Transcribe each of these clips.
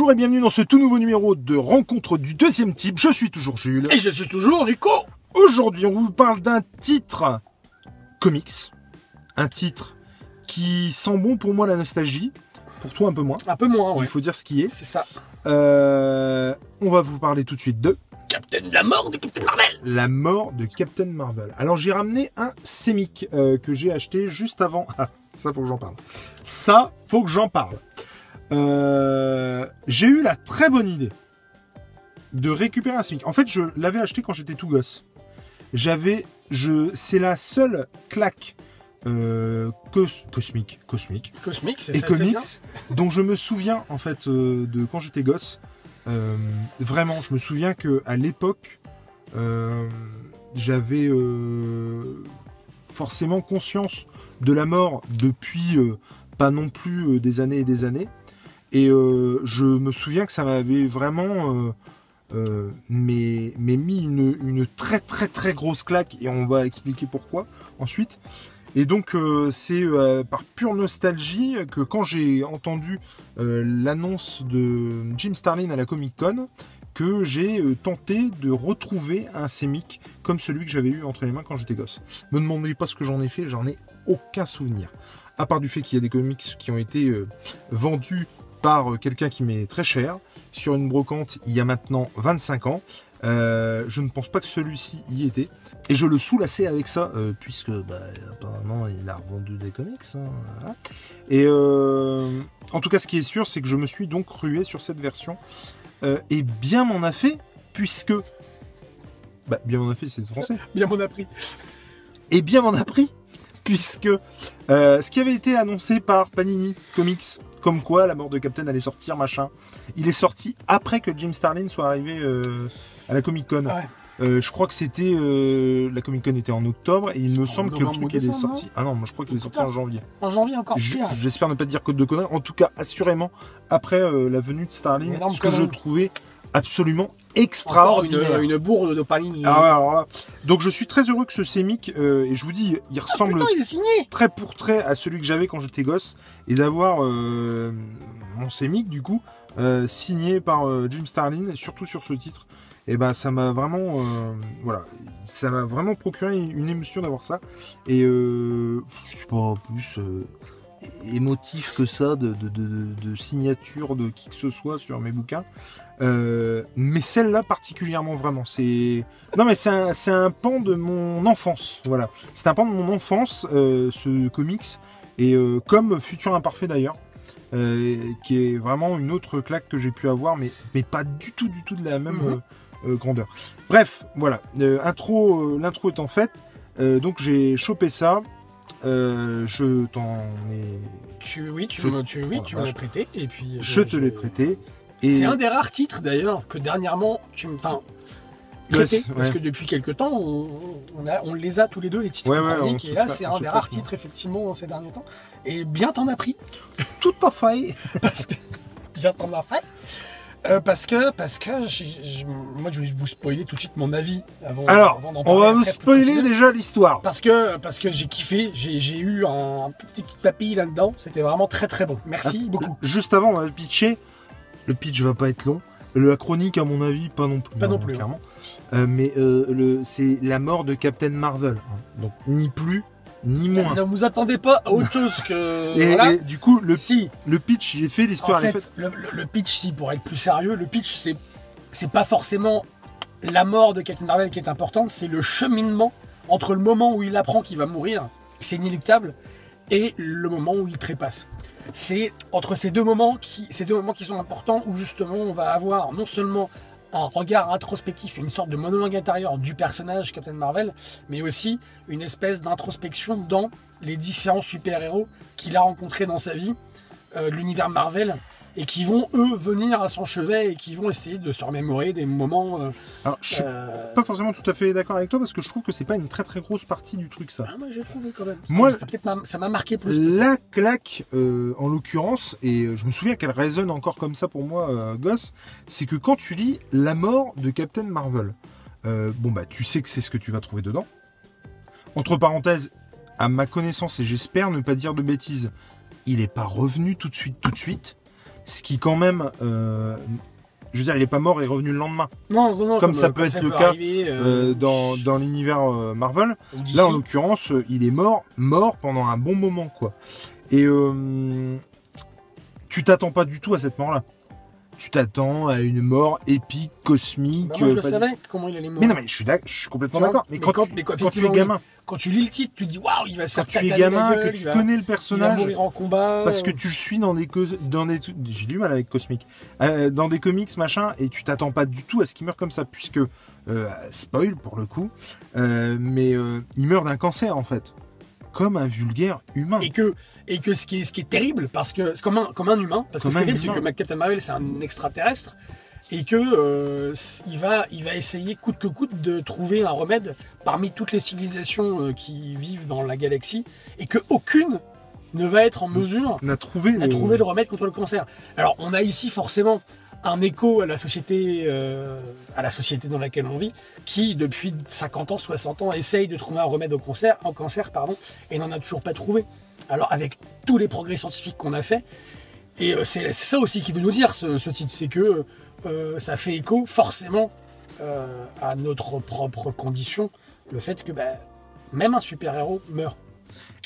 Bonjour et bienvenue dans ce tout nouveau numéro de rencontre du deuxième type. Je suis toujours Jules. Et je suis toujours Nico Aujourd'hui, on vous parle d'un titre comics. Un titre qui sent bon pour moi la nostalgie. Pour toi, un peu moins. Un peu moins, Il ouais. faut dire ce qui est. C'est ça. Euh, on va vous parler tout de suite de Captain la mort de Captain Marvel la mort de Captain Marvel. Alors j'ai ramené un Semic euh, que j'ai acheté juste avant. Ah, ça faut que j'en parle. Ça faut que j'en parle. Euh, j'ai eu la très bonne idée de récupérer un Semic. En fait, je l'avais acheté quand j'étais tout gosse. J'avais, je, c'est la seule claque euh, cos- cosmique, cosmique Cosmique, c'est et ça. comics dont je me souviens en fait euh, de quand j'étais gosse. Euh, vraiment, je me souviens que à l'époque, j'avais forcément conscience de la mort depuis pas non plus des années et des années. Et euh, je me souviens que ça m'avait vraiment euh, euh, mis une, très très très grosse claque et on va expliquer pourquoi ensuite. Et donc c'est par pure nostalgie que quand j'ai entendu l'annonce de Jim Starlin à la Comic Con, que j'ai tenté de retrouver un Semic comme celui que j'avais eu entre les mains quand j'étais gosse. Me demandez pas ce que j'en ai fait, j'en ai aucun souvenir. À part du fait qu'il y a des comics qui ont été vendus par euh, quelqu'un qui m'est très cher sur une brocante il y a maintenant 25 ans. Euh, je ne pense pas que celui-ci y était. Et je le soulassais avec ça, euh, puisque bah, apparemment il a revendu des comics. hein, voilà. Et euh, en tout cas, ce qui est sûr, c'est que je me suis donc rué sur cette version. Et bien m'en a fait, puisque. Bah, bien m'en a fait, c'est français. Bien mon appris. Et bien m'en a pris, puisque ce qui avait été annoncé par Panini Comics, comme quoi la mort de Captain allait sortir, machin, il est sorti après que Jim Starlin soit arrivé euh, à la Comic Con. Ouais. Euh, je crois que c'était euh, la Comic Con était en octobre et il me semble que le truc est sorti. Ah non, moi je crois qu'il est sorti en janvier. En janvier encore. J'espère ne pas dire code de conneries. En tout cas, assurément après euh, la venue de Starlin, Énorme ce que je trouvais absolument extraordinaire. une, une bourde de Panini. Ah ouais, alors là. Donc je suis très heureux que ce Semic, euh, et je vous dis, il Ah, ressemble putain, il est signé trait pour trait à celui que j'avais quand j'étais gosse, et d'avoir euh, mon Semic du coup euh, signé par Jim Starlin, et surtout sur ce titre. Et ben ça m'a vraiment, euh, voilà, ça m'a vraiment procuré une émotion d'avoir ça. Et euh, je suis pas plus euh, émotif que ça de, de, de- de- de signature de qui que ce soit sur mes bouquins. Euh, mais celle-là particulièrement vraiment, c'est non mais c'est un, pan de mon enfance, voilà. C'est un pan de mon enfance, euh, ce comics, et euh, comme Futur Imparfait d'ailleurs, qui est vraiment une autre claque que j'ai pu avoir, mais, mais pas du tout, du tout de la même Mhm. grandeur. Bref, voilà, intro, l'intro étant faite, donc j'ai chopé ça, euh, je t'en ai, Tu, oui, tu, Je- me- tu, oui, Oh, tu vache. prêté. Et puis, je te l'ai prêté. C'est un des rares titres d'ailleurs que dernièrement tu me. Enfin, Ouais, prêté, c'est- parce ouais. que depuis quelques temps, on, on a, on les a tous les deux, les titres Ouais, de ouais, chronique, on et là, c'est un des rares ouais. titres, effectivement, ces derniers temps. Et bien t'en as pris. tout à fait. parce que bien t'en as fait. Euh, parce que, parce que moi je vais vous spoiler tout de suite mon avis avant. Alors, avant on va vous spoiler déjà l'histoire. Parce que, parce que j'ai kiffé, j'ai j'ai eu un petit petit papille là-dedans, c'était vraiment très très bon. Merci Ah, beaucoup. Juste avant, on va pitcher. Le pitch va pas être long. La chronique, à mon avis, pas non plus. Pas non hein, plus, Clairement. Euh, mais euh, c'est la mort de Captain Marvel. hein. Donc, ni plus, ni moins. Ne vous attendez pas à autre chose que. Et, voilà. et du coup, le, si, le pitch, il est fait, en l'histoire, est fait, faite. le, le- le pitch, si, pour être plus sérieux, le pitch, c'est c'est pas forcément la mort de Captain Marvel qui est importante, c'est le cheminement entre le moment où il apprend qu'il va mourir, c'est inéluctable, et le moment où il trépasse. C'est entre ces deux moments qui, sont importants où justement on va avoir non seulement un regard introspectif, une sorte de monologue intérieur du personnage Captain Marvel, mais aussi une espèce d'introspection dans les différents super-héros qu'il a rencontrés dans sa vie, euh, de l'univers Marvel, et qui vont eux venir à son chevet et qui vont essayer de se remémorer des moments. euh, Alors, je suis euh, pas forcément tout à fait d'accord avec toi parce que je trouve que c'est pas une très très grosse partie du truc, ça. ah, moi j'ai trouvé quand même. Moi- ça m'a- marqué plus. La claque, euh, en l'occurrence, et euh, je me souviens qu'elle résonne encore comme ça pour moi, gosse, c'est que quand tu lis La mort de Captain Marvel, bon bah tu sais que c'est ce que tu vas trouver dedans. Entre parenthèses, à ma connaissance, et j'espère ne pas dire de bêtises, il n'est pas revenu tout de suite, tout de suite. ce qui quand même, euh, je veux dire, il est pas mort et revenu le lendemain, Non, non, non, Comme ça peut être le cas, arriver, euh, euh, dans, dans l'univers euh, Marvel. Là, en l'occurrence, euh, il est mort, mort pendant un bon moment, quoi. Et euh, tu t'attends pas du tout à cette mort-là. Tu t'attends à une mort épique, cosmique. Bah, moi, je euh, le pas- savais comment il allait mourir. Mais non, mais je suis, d'ac- je suis complètement d'accord. Mais, mais quand, quand- tu, mais quand- quand tu es gamin, Quand tu lis le titre, tu te dis waouh, il va se quand faire tu es gamin, gueule, que tu va- connais le il va personnage, mourir en combat. parce que tu le suis dans des dans des j'ai du mal avec Euh, dans des comics machin et tu t'attends pas du tout à ce qu'il meure comme ça puisque euh, spoil pour le coup euh, mais euh, il meurt d'un cancer en fait comme un vulgaire humain et que et que ce qui est ce qui est terrible parce que comme un comme un humain parce que ce qui est terrible c'est que Captain Marvel c'est un extraterrestre et que euh, il va il va essayer coûte que coûte de trouver un remède parmi toutes les civilisations euh, qui vivent dans la galaxie et que aucune ne va être en mesure trouvé le- trouver le remède contre le cancer. Alors on a ici forcément un écho à la société, euh, à la société dans laquelle on vit, qui depuis 50 ans, 60 ans essaye de trouver un remède au cancer, au cancer pardon, et n'en a toujours pas trouvé. Alors avec tous les progrès scientifiques qu'on a fait, et euh, c'est c'est ça aussi qui veut nous dire ce, ce titre, c'est que euh, ça fait écho forcément euh, à notre propre condition, le fait que bah, même un super héros meurt,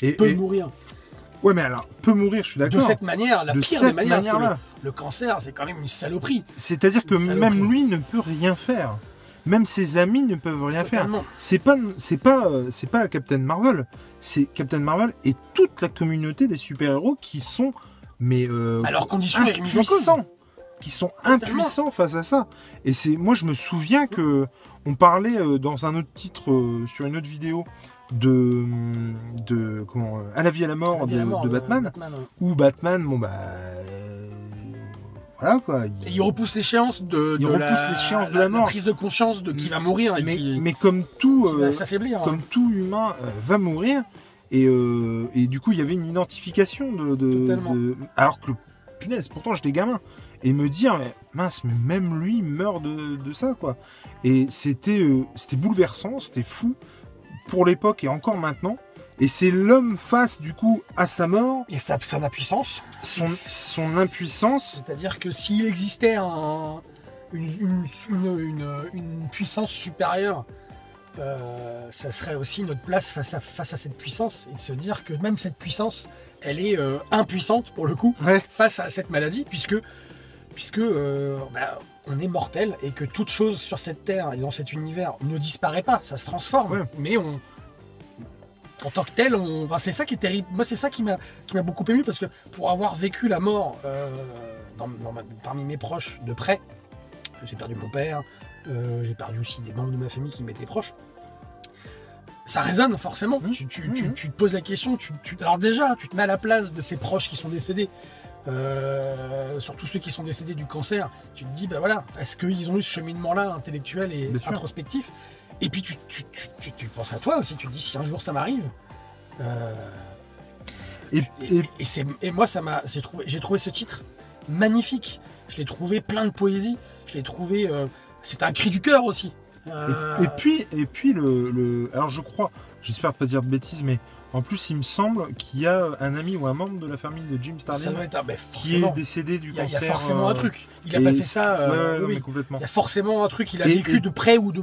et, peut et- mourir. Ouais mais alors peut mourir je suis De d'accord. cette manière, la De pire cette des manières, parce que le- cancer, c'est quand même une saloperie. c'est-à-dire que saloperie. même lui ne peut rien faire. Même ses amis ne peuvent rien faire. C'est pas c'est pas euh, c'est pas Captain Marvel. C'est Captain Marvel et toute la communauté des super-héros qui sont mais euh, est en cause. impuissants. Qui sont impuissants face à ça. Et c'est moi je me souviens que on parlait euh, dans un autre titre sur une autre vidéo de de comment euh, à la vie à la mort, La de, la mort de de Batman ouais. où Batman bon bah euh, voilà quoi il repousse l'échéance de, Il de repousse la, l'échéance de la mort. prise de conscience de qui va mourir et mais, qui, mais comme tout euh, s'affaiblir. hein. comme tout humain euh, va mourir et, euh, et du coup il y avait une identification de, de- Totalement. de- alors que punaise pourtant j'étais gamin et me dire mais mince mais même lui meurt de, de ça quoi et c'était euh, c'était bouleversant c'était fou pour l'époque et encore maintenant. Et c'est l'homme face du coup à sa mort. Et sa, son impuissance. son, son impuissance. C'est-à-dire que s'il existait un- une, une, une- une- une puissance supérieure, euh, ça serait aussi notre place face à, face à cette puissance. Et de se dire que même cette puissance, elle est euh, impuissante pour le coup ouais. face à cette maladie, puisque, puisque euh, bah, on est mortel et que toute chose sur cette terre et dans cet univers ne disparaît pas, ça se transforme. Ouais. Mais on, en tant que tel, on, enfin, c'est ça qui est terrible. Moi, c'est ça qui m'a, qui m'a beaucoup ému parce que pour avoir vécu la mort euh, dans- dans ma- parmi mes proches de près, j'ai perdu mon père, euh, j'ai perdu aussi des membres de ma famille qui m'étaient proches. Ça résonne forcément. Mmh. Tu, tu- Mmh. tu- tu te poses la question. Tu, alors déjà, tu te mets à la place de ces proches qui sont décédés. Euh, surtout ceux qui sont décédés du cancer, tu te dis, bah voilà, est-ce qu'ils ont eu ce cheminement-là intellectuel et introspectif? Et puis tu, tu- tu- tu- penses à toi aussi, tu te dis, si un jour ça m'arrive, euh, et, et, et- et c'est- et moi, ça m'a, j'ai trouvé, j'ai trouvé ce titre magnifique. Je l'ai trouvé plein de poésie. Je l'ai trouvé. euh, c'est un cri du cœur aussi. Et, et puis, et puis le, le- alors je crois, j'espère pas dire de bêtises, mais en plus il me semble qu'il y a un ami ou un membre de la famille de Jim Starlin être ben, qui est décédé du a, il y cancer. a forcément euh, un truc. Il a pas fait ça. euh, ouais, non, complètement. Il y a forcément un truc. Il a Et- vécu et- de près ou de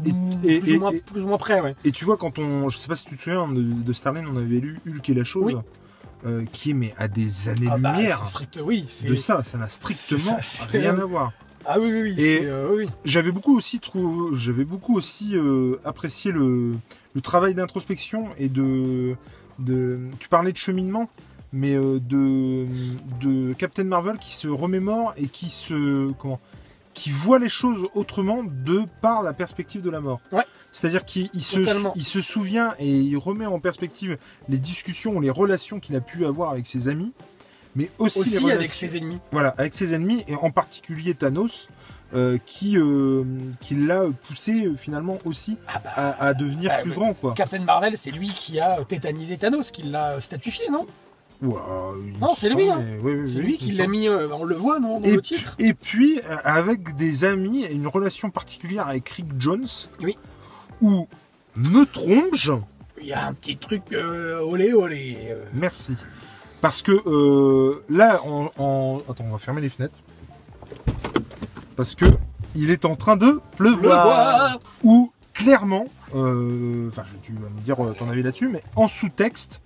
et- plus, ou moins, et- plus ou moins près. Ouais. Et tu vois, quand on, je sais pas si tu te souviens de, de Starlin, on avait lu Hulk et la chose, Oui. euh, qui est mais à des Ah bah, années-lumière strict, oui. de ça, ça n'a strictement ça, rien à voir. Ah oui, oui, oui. Et- euh, oui. J'avais beaucoup aussi j'avais beaucoup aussi euh, apprécié le, le travail d'introspection et de, de, tu parlais de cheminement, mais euh, de, de Captain Marvel qui se remémore et qui se comment, qui voit les choses autrement de par la perspective de la mort. Ouais. C'est-à-dire qu'il il se, Totalement. il se souvient et il remet en perspective les discussions, les relations qu'il a pu avoir avec ses amis, mais aussi, les Aussi relations- avec ses ennemis. voilà, avec ses ennemis, et en particulier Thanos, euh, qui, euh, qui l'a poussé euh, finalement aussi Ah bah, à, à devenir Ah, plus grand. quoi. Captain Marvel, c'est lui qui a tétanisé Thanos, qui l'a statifié, non? Non, c'est lui, hein. mais- oui, oui, C'est oui, lui qui l'a mis, euh, on le voit, non, dans Et, le puis- titre? et puis, avec des amis, une relation particulière avec Rick Jones, Oui. où me trompe-je, Il y a un petit truc euh, olé olé. euh. merci, Parce que là, en, en- Attends, on va fermer les fenêtres. Parce que il est en train de pleuvoir. Ou clairement, euh, enfin, tu vas me dire euh, ton avis là-dessus, mais en sous-texte,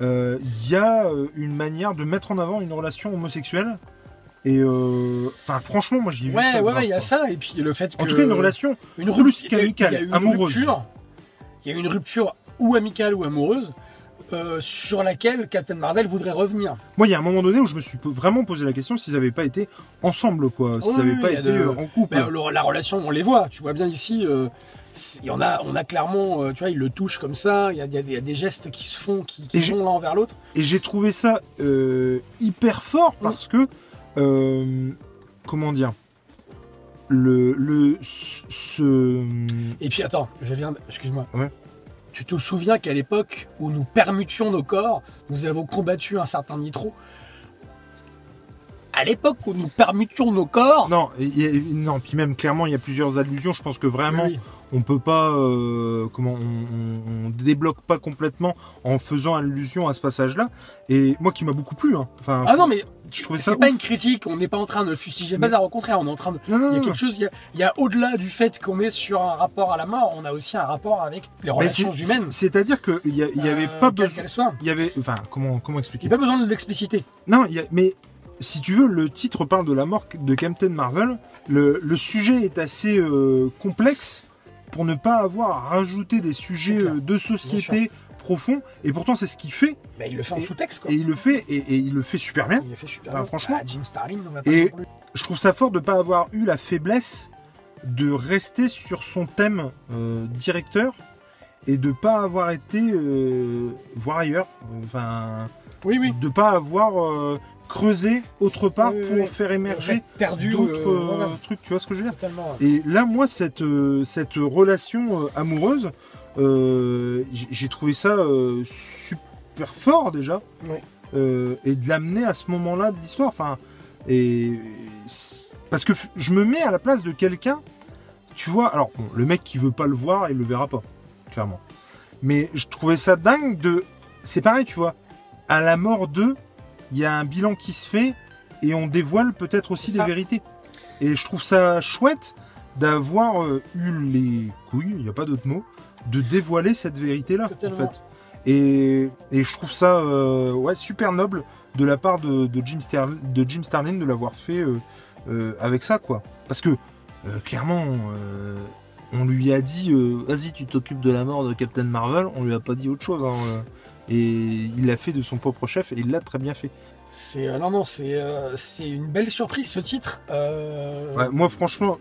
euh, il y a une manière de mettre en avant une relation homosexuelle. Et euh, enfin, franchement, moi, j'y ai vu Ouais, ça ouais, il y a ça, et puis le fait que. En tout cas, une relation une plus rupture, qu'amicale, il y a eu une amoureuse. rupture, il y a eu une rupture ou amicale ou amoureuse euh, sur laquelle Captain Marvel voudrait revenir. Moi, il y a un moment donné où je me suis vraiment posé la question s'ils n'avaient pas été ensemble, quoi. S'ils n'avaient oui, pas été de- euh, en couple. Ben, le- la relation, on les voit, tu vois bien ici. euh, y en a, on a clairement, euh, tu vois, ils le touchent comme ça. Il y a, y des- il y a des gestes qui se font, qui, qui vont l'un envers l'autre. Et j'ai trouvé ça euh, hyper fort parce que, euh, comment dire, le, le, ce- ce- Et puis attends, je viens, de- excuse-moi. Ouais. Tu te souviens qu'à l'époque où nous permutions nos corps, nous avons combattu un certain Nitro? À l'époque où nous permutions nos corps, non, il y a- non, puis même clairement, il y a plusieurs allusions. Je pense que vraiment, Oui, oui. On peut pas, euh, comment, on, on- on débloque pas complètement en faisant allusion à ce passage-là. Et moi, qui m'a beaucoup plu. Hein. Enfin, Ah non, mais je trouvais c'est pas ouf. une critique. On n'est pas en train de fustiger le Mais- bazar. Au contraire, on est en train de. Non, non, Il y a quelque chose. Il y a, il y a au-delà du fait qu'on est sur un rapport à la mort, on a aussi un rapport avec les relations humaines. C'est-à-dire qu'il y, a- il y avait euh, pas besoin. Il y avait, enfin, comment, comment Il expliquer n'y a pas besoin de l'expliciter. Non, il y a- mais si tu veux, le titre parle de la mort de Captain Marvel. Le, le sujet est assez euh, complexe pour ne pas avoir rajouté des sujets euh, de société profonds. Et pourtant, c'est ce qu'il fait. Mais il le fait en sous-texte, quoi. Et il le fait, et, et il le fait super bien. Il le fait super bien. franchement. Ah, Jim Starlin, on va pas Et-. Je trouve ça fort de ne pas avoir eu la faiblesse de rester sur son thème euh, directeur et de pas avoir été euh, voir ailleurs. Enfin, Oui, oui. de pas avoir euh, creusé autre part Oui, pour faire émerger perdu. d'autres euh, euh, voilà, trucs, tu vois ce que je veux dire? Totalement. Et là, moi, cette, euh, cette relation euh, amoureuse, euh, j'ai trouvé ça euh, super fort déjà. Euh, et de l'amener à ce moment-là de l'histoire. Enfin, et parce que je me mets à la place de quelqu'un, tu vois. Alors, bon, le mec qui veut pas le voir, il le verra pas, clairement. Mais je trouvais ça dingue de. C'est pareil, tu vois. À la mort d'eux, il y a un bilan qui se fait et on dévoile peut-être aussi des vérités. Et je trouve ça chouette d'avoir euh, eu les couilles, il n'y a pas d'autre mot, de dévoiler cette vérité-là, en fait. Et, et je trouve ça euh, ouais, super noble de la part de, de Jim, Sterl- de Jim Starlin de l'avoir fait euh, euh, avec ça, quoi. Parce que, clairement, on lui a dit Vas-y, tu t'occupes de la mort de Captain Marvel. On lui a pas dit autre chose. hein. Et il l'a fait de son propre chef et il l'a très bien fait. C'est euh, non non c'est euh, c'est une belle surprise ce titre. Euh, Ouais, moi, franchement,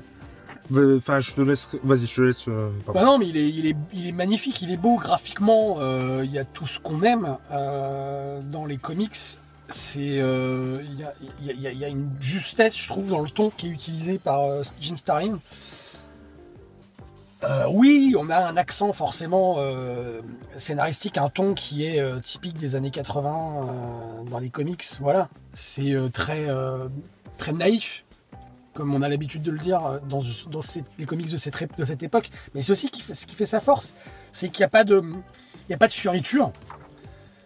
euh, enfin, je te laisse. Vas-y, je te laisse. euh. Bah non, mais il est, il est, il est magnifique, il est beau graphiquement. il y a tout ce qu'on aime dans les comics. C'est, il y, a, y a- y a- il y a une justesse, je trouve, dans le ton qui est utilisé par Jim Starlin. Euh, oui, on a un accent forcément euh, scénaristique, un ton qui est euh, typique des années 80 euh, dans les comics. Voilà, c'est très, très naïf, comme on a l'habitude de le dire dans, les comics de cette, époque. Mais c'est aussi ce qui fait sa force, c'est qu'il n'y a pas de, fioriture.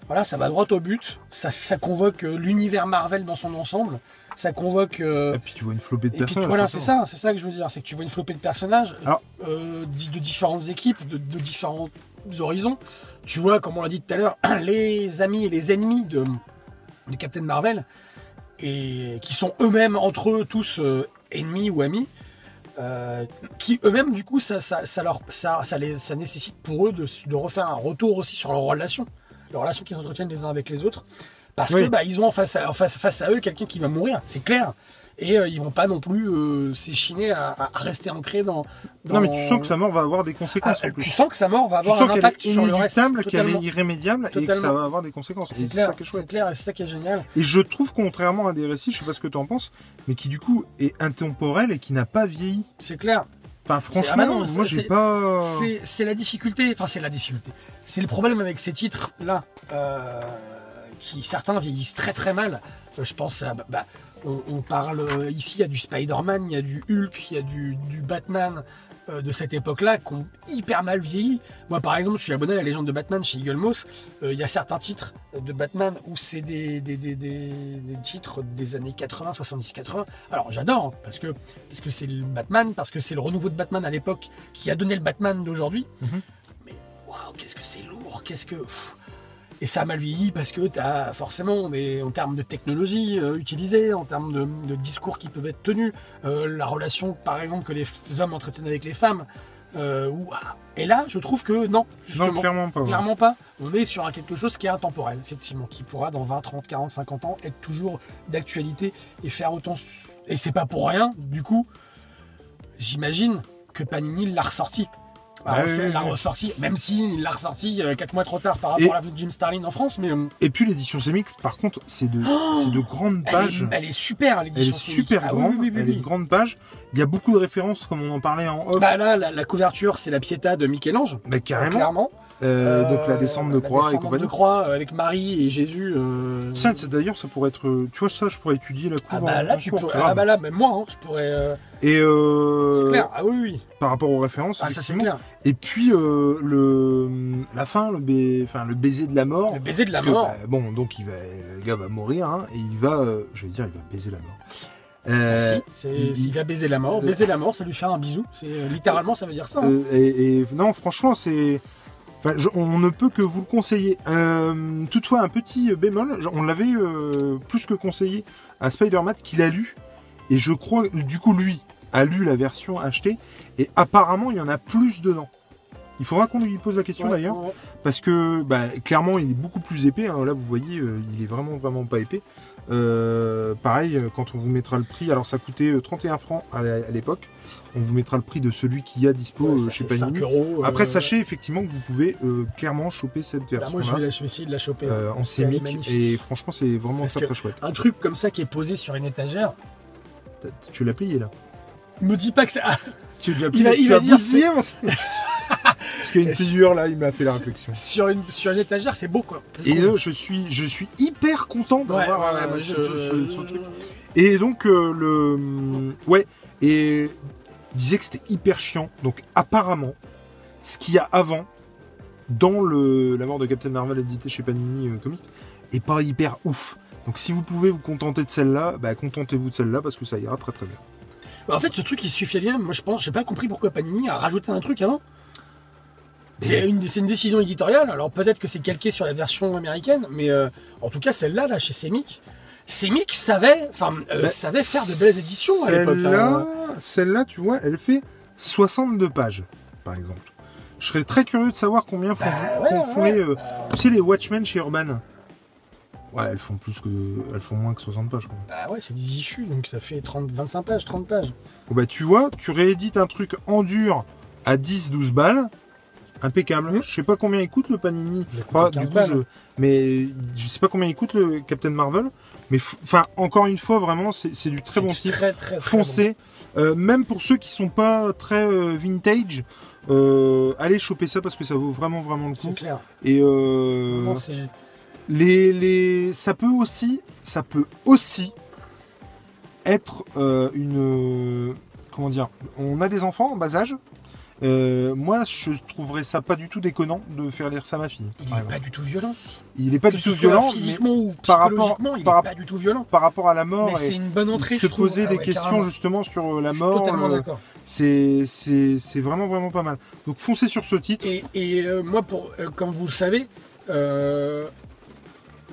Voilà, ça va droit au but. Ça, convoque l'univers Marvel dans son ensemble. Ça convoque. euh, Et puis tu vois une flopée de et puis personnages. voilà, comme c'est ça, c'est ça que je veux dire, c'est que tu vois une flopée de personnages Alors- euh, de différentes équipes, de, de différents horizons. Tu vois, comme on l'a dit tout à l'heure, les amis et les ennemis de, de Captain Marvel, et qui sont eux-mêmes entre eux tous euh, ennemis ou amis, euh, qui eux-mêmes du coup ça, ça, ça leur, ça, ça, les, ça nécessite pour eux de, de refaire un retour aussi sur leurs relations, leurs relations qu'ils entretiennent les uns avec les autres, parce Oui. que bah, ils ont en face à, en face, face à eux quelqu'un qui va mourir, c'est clair. Et euh, ils vont pas non plus euh, s'échiner à, rester ancrés dans, dans- Non, mais tu sens que sa mort va avoir des conséquences Ah, en plus. tu sens que sa mort va Tu avoir sens un impact est sur le reste. qu'elle est totalement. irrémédiable et que ça va avoir des conséquences. C'est clair, ça qui est c'est clair, et c'est ça qui est génial. Et je trouve, contrairement à des récits, je sais pas ce que tu en penses, mais qui du coup est intemporel et qui n'a pas vieilli. C'est clair. Enfin, ah franchement, bah non, moi j'ai pas. C'est la difficulté, enfin c'est la difficulté. C'est le problème avec ces titres-là, euh, qui certains vieillissent très très mal. Euh, Je pense à. bah, on, on parle euh, ici, il y a du Spider-Man, il y a du Hulk, il y a du, du Batman, euh, de cette époque-là qui ont hyper mal vieilli. Moi, par exemple, je suis abonné à la légende de Batman chez Eagle Moss. Euh, Il y a certains titres de Batman où c'est des, des, des, des- des titres des années 80, 70, 80. Alors, j'adore, hein, parce que parce que c'est le Batman, parce que c'est le renouveau de Batman à l'époque qui a donné le Batman d'aujourd'hui. Mhm. Mais waouh, qu'est-ce que c'est lourd, qu'est-ce que. Et ça a mal vieilli parce que tu as forcément, des, en termes de technologie euh, utilisée, en termes de, de discours qui peuvent être tenus, euh, la relation, par exemple, que les hommes entretiennent avec les femmes. euh, ou- et là, je trouve que non, justement, Non, clairement pas. ouais. clairement pas. On est sur un quelque chose qui est intemporel, effectivement, qui pourra dans 20, 30, 40, 50 ans être toujours d'actualité et faire autant. Et c'est pas pour rien, du coup, j'imagine que Panini l'a ressorti. A Bah refait- oui, l'a oui. ressorti, même s'il l'a ressorti 4 mois trop tard par rapport Et- à la de Jim Starlin en France, mais euh, Et puis l'édition Semic, par contre, c'est de, c'est de grandes Oh elle, pages. est, elle est super, Elle est l'édition super Ah grande, oui, elle est de grandes pages. Il y a beaucoup de références, comme on en parlait en off. Bah là, la, la couverture, c'est la Pietà de Michel-Ange. Bah, carrément. Clairement. Euh, donc la descente de la croix et descente compagnie. de croix euh, avec Marie et Jésus. euh, Ça, c'est- d'ailleurs, ça pourrait être. Tu vois, ça, je pourrais étudier la Ah couve bah en- là, en tu cours, pourrais. grave. Ah bah là, même moi, hein, je pourrais. euh, Et euh, C'est clair. Ah oui, oui. par rapport aux références, Ah ça c'est effectivement. clair. Et puis euh, le la fin, le, ba- enfin, le baiser de la mort. Le baiser de la Parce que, mort. bah, bon, donc il va, le gars va mourir hein, et il va, euh, je vais dire, il va baiser la mort. Euh, Ah, si, c'est- il- va baiser la mort, baiser la mort, ça lui fait un bisou. C'est euh, littéralement, ça veut dire ça. hein. Euh, et, et- non, franchement, c'est. Enfin, je- on ne peut que vous le conseiller. Euh, toutefois, un petit bémol, on l'avait euh, plus que conseillé à Spider-Man qu'il a lu. Et je crois, du coup, lui a lu la version achetée. Et apparemment, il y en a plus dedans. Il faudra qu'on lui pose la question Ouais, d'ailleurs. ouais. Parce que, bah, clairement, il est beaucoup plus épais. hein. Là, vous voyez, euh, il est vraiment, vraiment pas épais. Euh, pareil, euh, quand on vous mettra le prix, alors ça coûtait euh, 31 francs à l'époque. On vous mettra le prix de celui qui a dispo Ouais, euh, ça chez fait 5 Panini. euros. euh, Après, sachez effectivement que vous pouvez euh, clairement choper cette bah, moi, je vais, essayer de la choper. euh, en sémique. Et franchement, c'est vraiment Parce très chouette. Un truc comme ça qui est posé sur une étagère, Tu l'as plié là me dis pas que. Ah, Tu l'as Il plié va- il va dire Parce qu'il y a une pliure là, il m'a fait la réflexion. sur, une, sur une étagère, c'est beau quoi. Et là, je suis, je suis hyper content d'avoir ouais, ouais, euh, ce- je- ce- ce truc. Et donc, euh, le. Ouais, et. disait que c'était hyper chiant. Donc, apparemment, ce qu'il y a avant, dans le, la mort de Captain Marvel édité chez Panini euh, Comics, est pas hyper ouf. Donc, si vous pouvez vous contenter de celle-là, bah, contentez-vous de celle-là parce que ça ira très très bien. Bah, en fait, ce truc, il suffit à lui-même. Moi, je pense, j'ai pas compris pourquoi Panini a rajouté un truc avant. C'est une, décision éditoriale. Alors peut-être que c'est calqué sur la version américaine, mais euh, en tout cas, celle-là, là, chez Semic, Semic savait, enfin, euh, Bah, savait faire de belles éditions à l'époque. Celle-là, hein. celle-là, tu vois, elle fait 62 pages, par exemple. Je serais très curieux de savoir combien font, Bah, ouais, font- font ouais. les, euh, tu sais, les Watchmen chez Urban. Ouais, elles font plus que, elles font moins que 60 pages. Quoi. Bah ouais, c'est des issues, donc ça fait 30, 25 pages, 30 pages. Bon, bah, tu vois, tu réédites un truc en dur à 10-12 balles, impeccable. Mhm. Je sais pas combien il coûte le Panini. Il Enfin, du 15 coup, balles. je- mais je sais pas combien il coûte le Captain Marvel. Mais f- enfin, encore une fois, vraiment, c'est du très bon titre. Très, très, très foncez. Euh, même pour ceux qui sont pas très euh, vintage, euh, allez choper ça parce que ça vaut vraiment vraiment le bon. C'est coup. clair. Et les, les, ça peut aussi, ça peut aussi être une, comment dire, on a des enfants en bas âge. Euh, moi, je trouverais ça pas du tout déconnant de faire lire ça à ma fille. il par est exemple. pas du tout violent. Il est pas que du tout violent, physiquement ou par rapport- il par pas du tout violent. par rapport à la mort Mais c'est une bonne entrée, se poser Ah des ouais, questions carrément. justement sur euh, la Je suis mort. totalement euh, d'accord. c'est c'est c'est vraiment vraiment pas mal. Donc foncez sur ce titre. Et, et, euh, moi, pour, euh, comme vous le savez,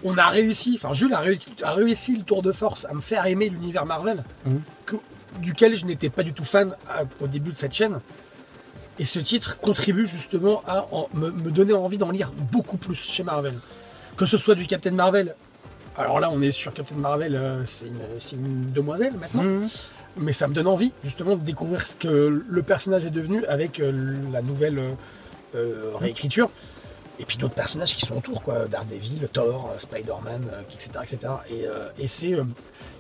on a réussi, enfin Jules a réussi, a réussi le tour de force à me faire aimer l'univers Marvel, Mhm. que- duquel je n'étais pas du tout fan à- au début de cette chaîne. Et ce titre contribue justement à en- me, me donner envie d'en lire beaucoup plus chez Marvel. Que ce soit du Captain Marvel. Alors là, on est sur Captain Marvel, euh, c'est une, demoiselle maintenant Mhm. mais ça me donne envie justement de découvrir ce que le personnage est devenu avec euh, la nouvelle euh, réécriture et puis d'autres personnages qui sont autour quoi Daredevil, Thor, euh, Spider-Man, etc etc et, euh, et c'est euh,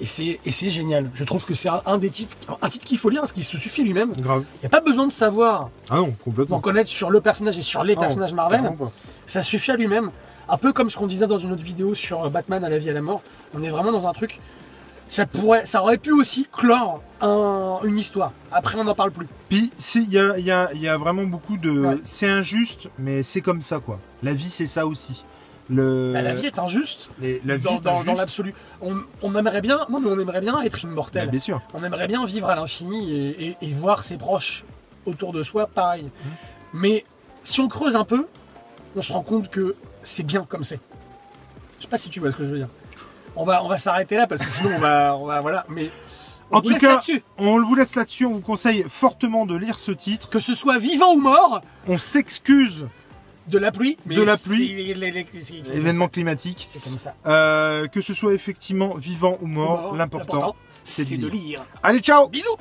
et c'est et c'est génial je trouve que c'est un, un des titres un titre qu'il faut lire parce qu'il se suffit lui-même Grave. il n'y a pas besoin de savoir Ah non, complètement. d'en connaître sur le personnage et sur les Ah, personnages Marvel ça suffit à lui-même. Un peu comme ce qu'on disait dans une autre vidéo sur Batman à la vie et à la mort. On est vraiment dans un truc. Ça pourrait, ça aurait pu aussi clore un- une histoire. Après, on n'en parle plus. Puis, si, il y a, il y, a, il y a vraiment beaucoup de. Ouais. C'est injuste, mais c'est comme ça, quoi. La vie, c'est ça aussi. Le... Bah, la vie est injuste. les- la vie dans, dans- dans l'absolu. On, on aimerait bien, non mais on aimerait bien être Bah, immortel. bien sûr. On aimerait bien vivre à l'infini et, et- et voir ses proches autour de soi pareil. Mmh. Mais si on creuse un peu, on se rend compte que c'est bien comme c'est. Je sais pas si tu vois ce que je veux dire. On va, on va s'arrêter là parce que sinon on va, on va voilà. Mais on En tout cas, on vous laisse là-dessus. On vous conseille fortement de lire ce titre. que ce soit vivant ou mort, On s'excuse de la pluie. Mais De la pluie. événement climatique. C'est comme ça. Euh, que ce soit effectivement vivant ou mort, Mort, l'important, c'est de lire. Allez, ciao Bisous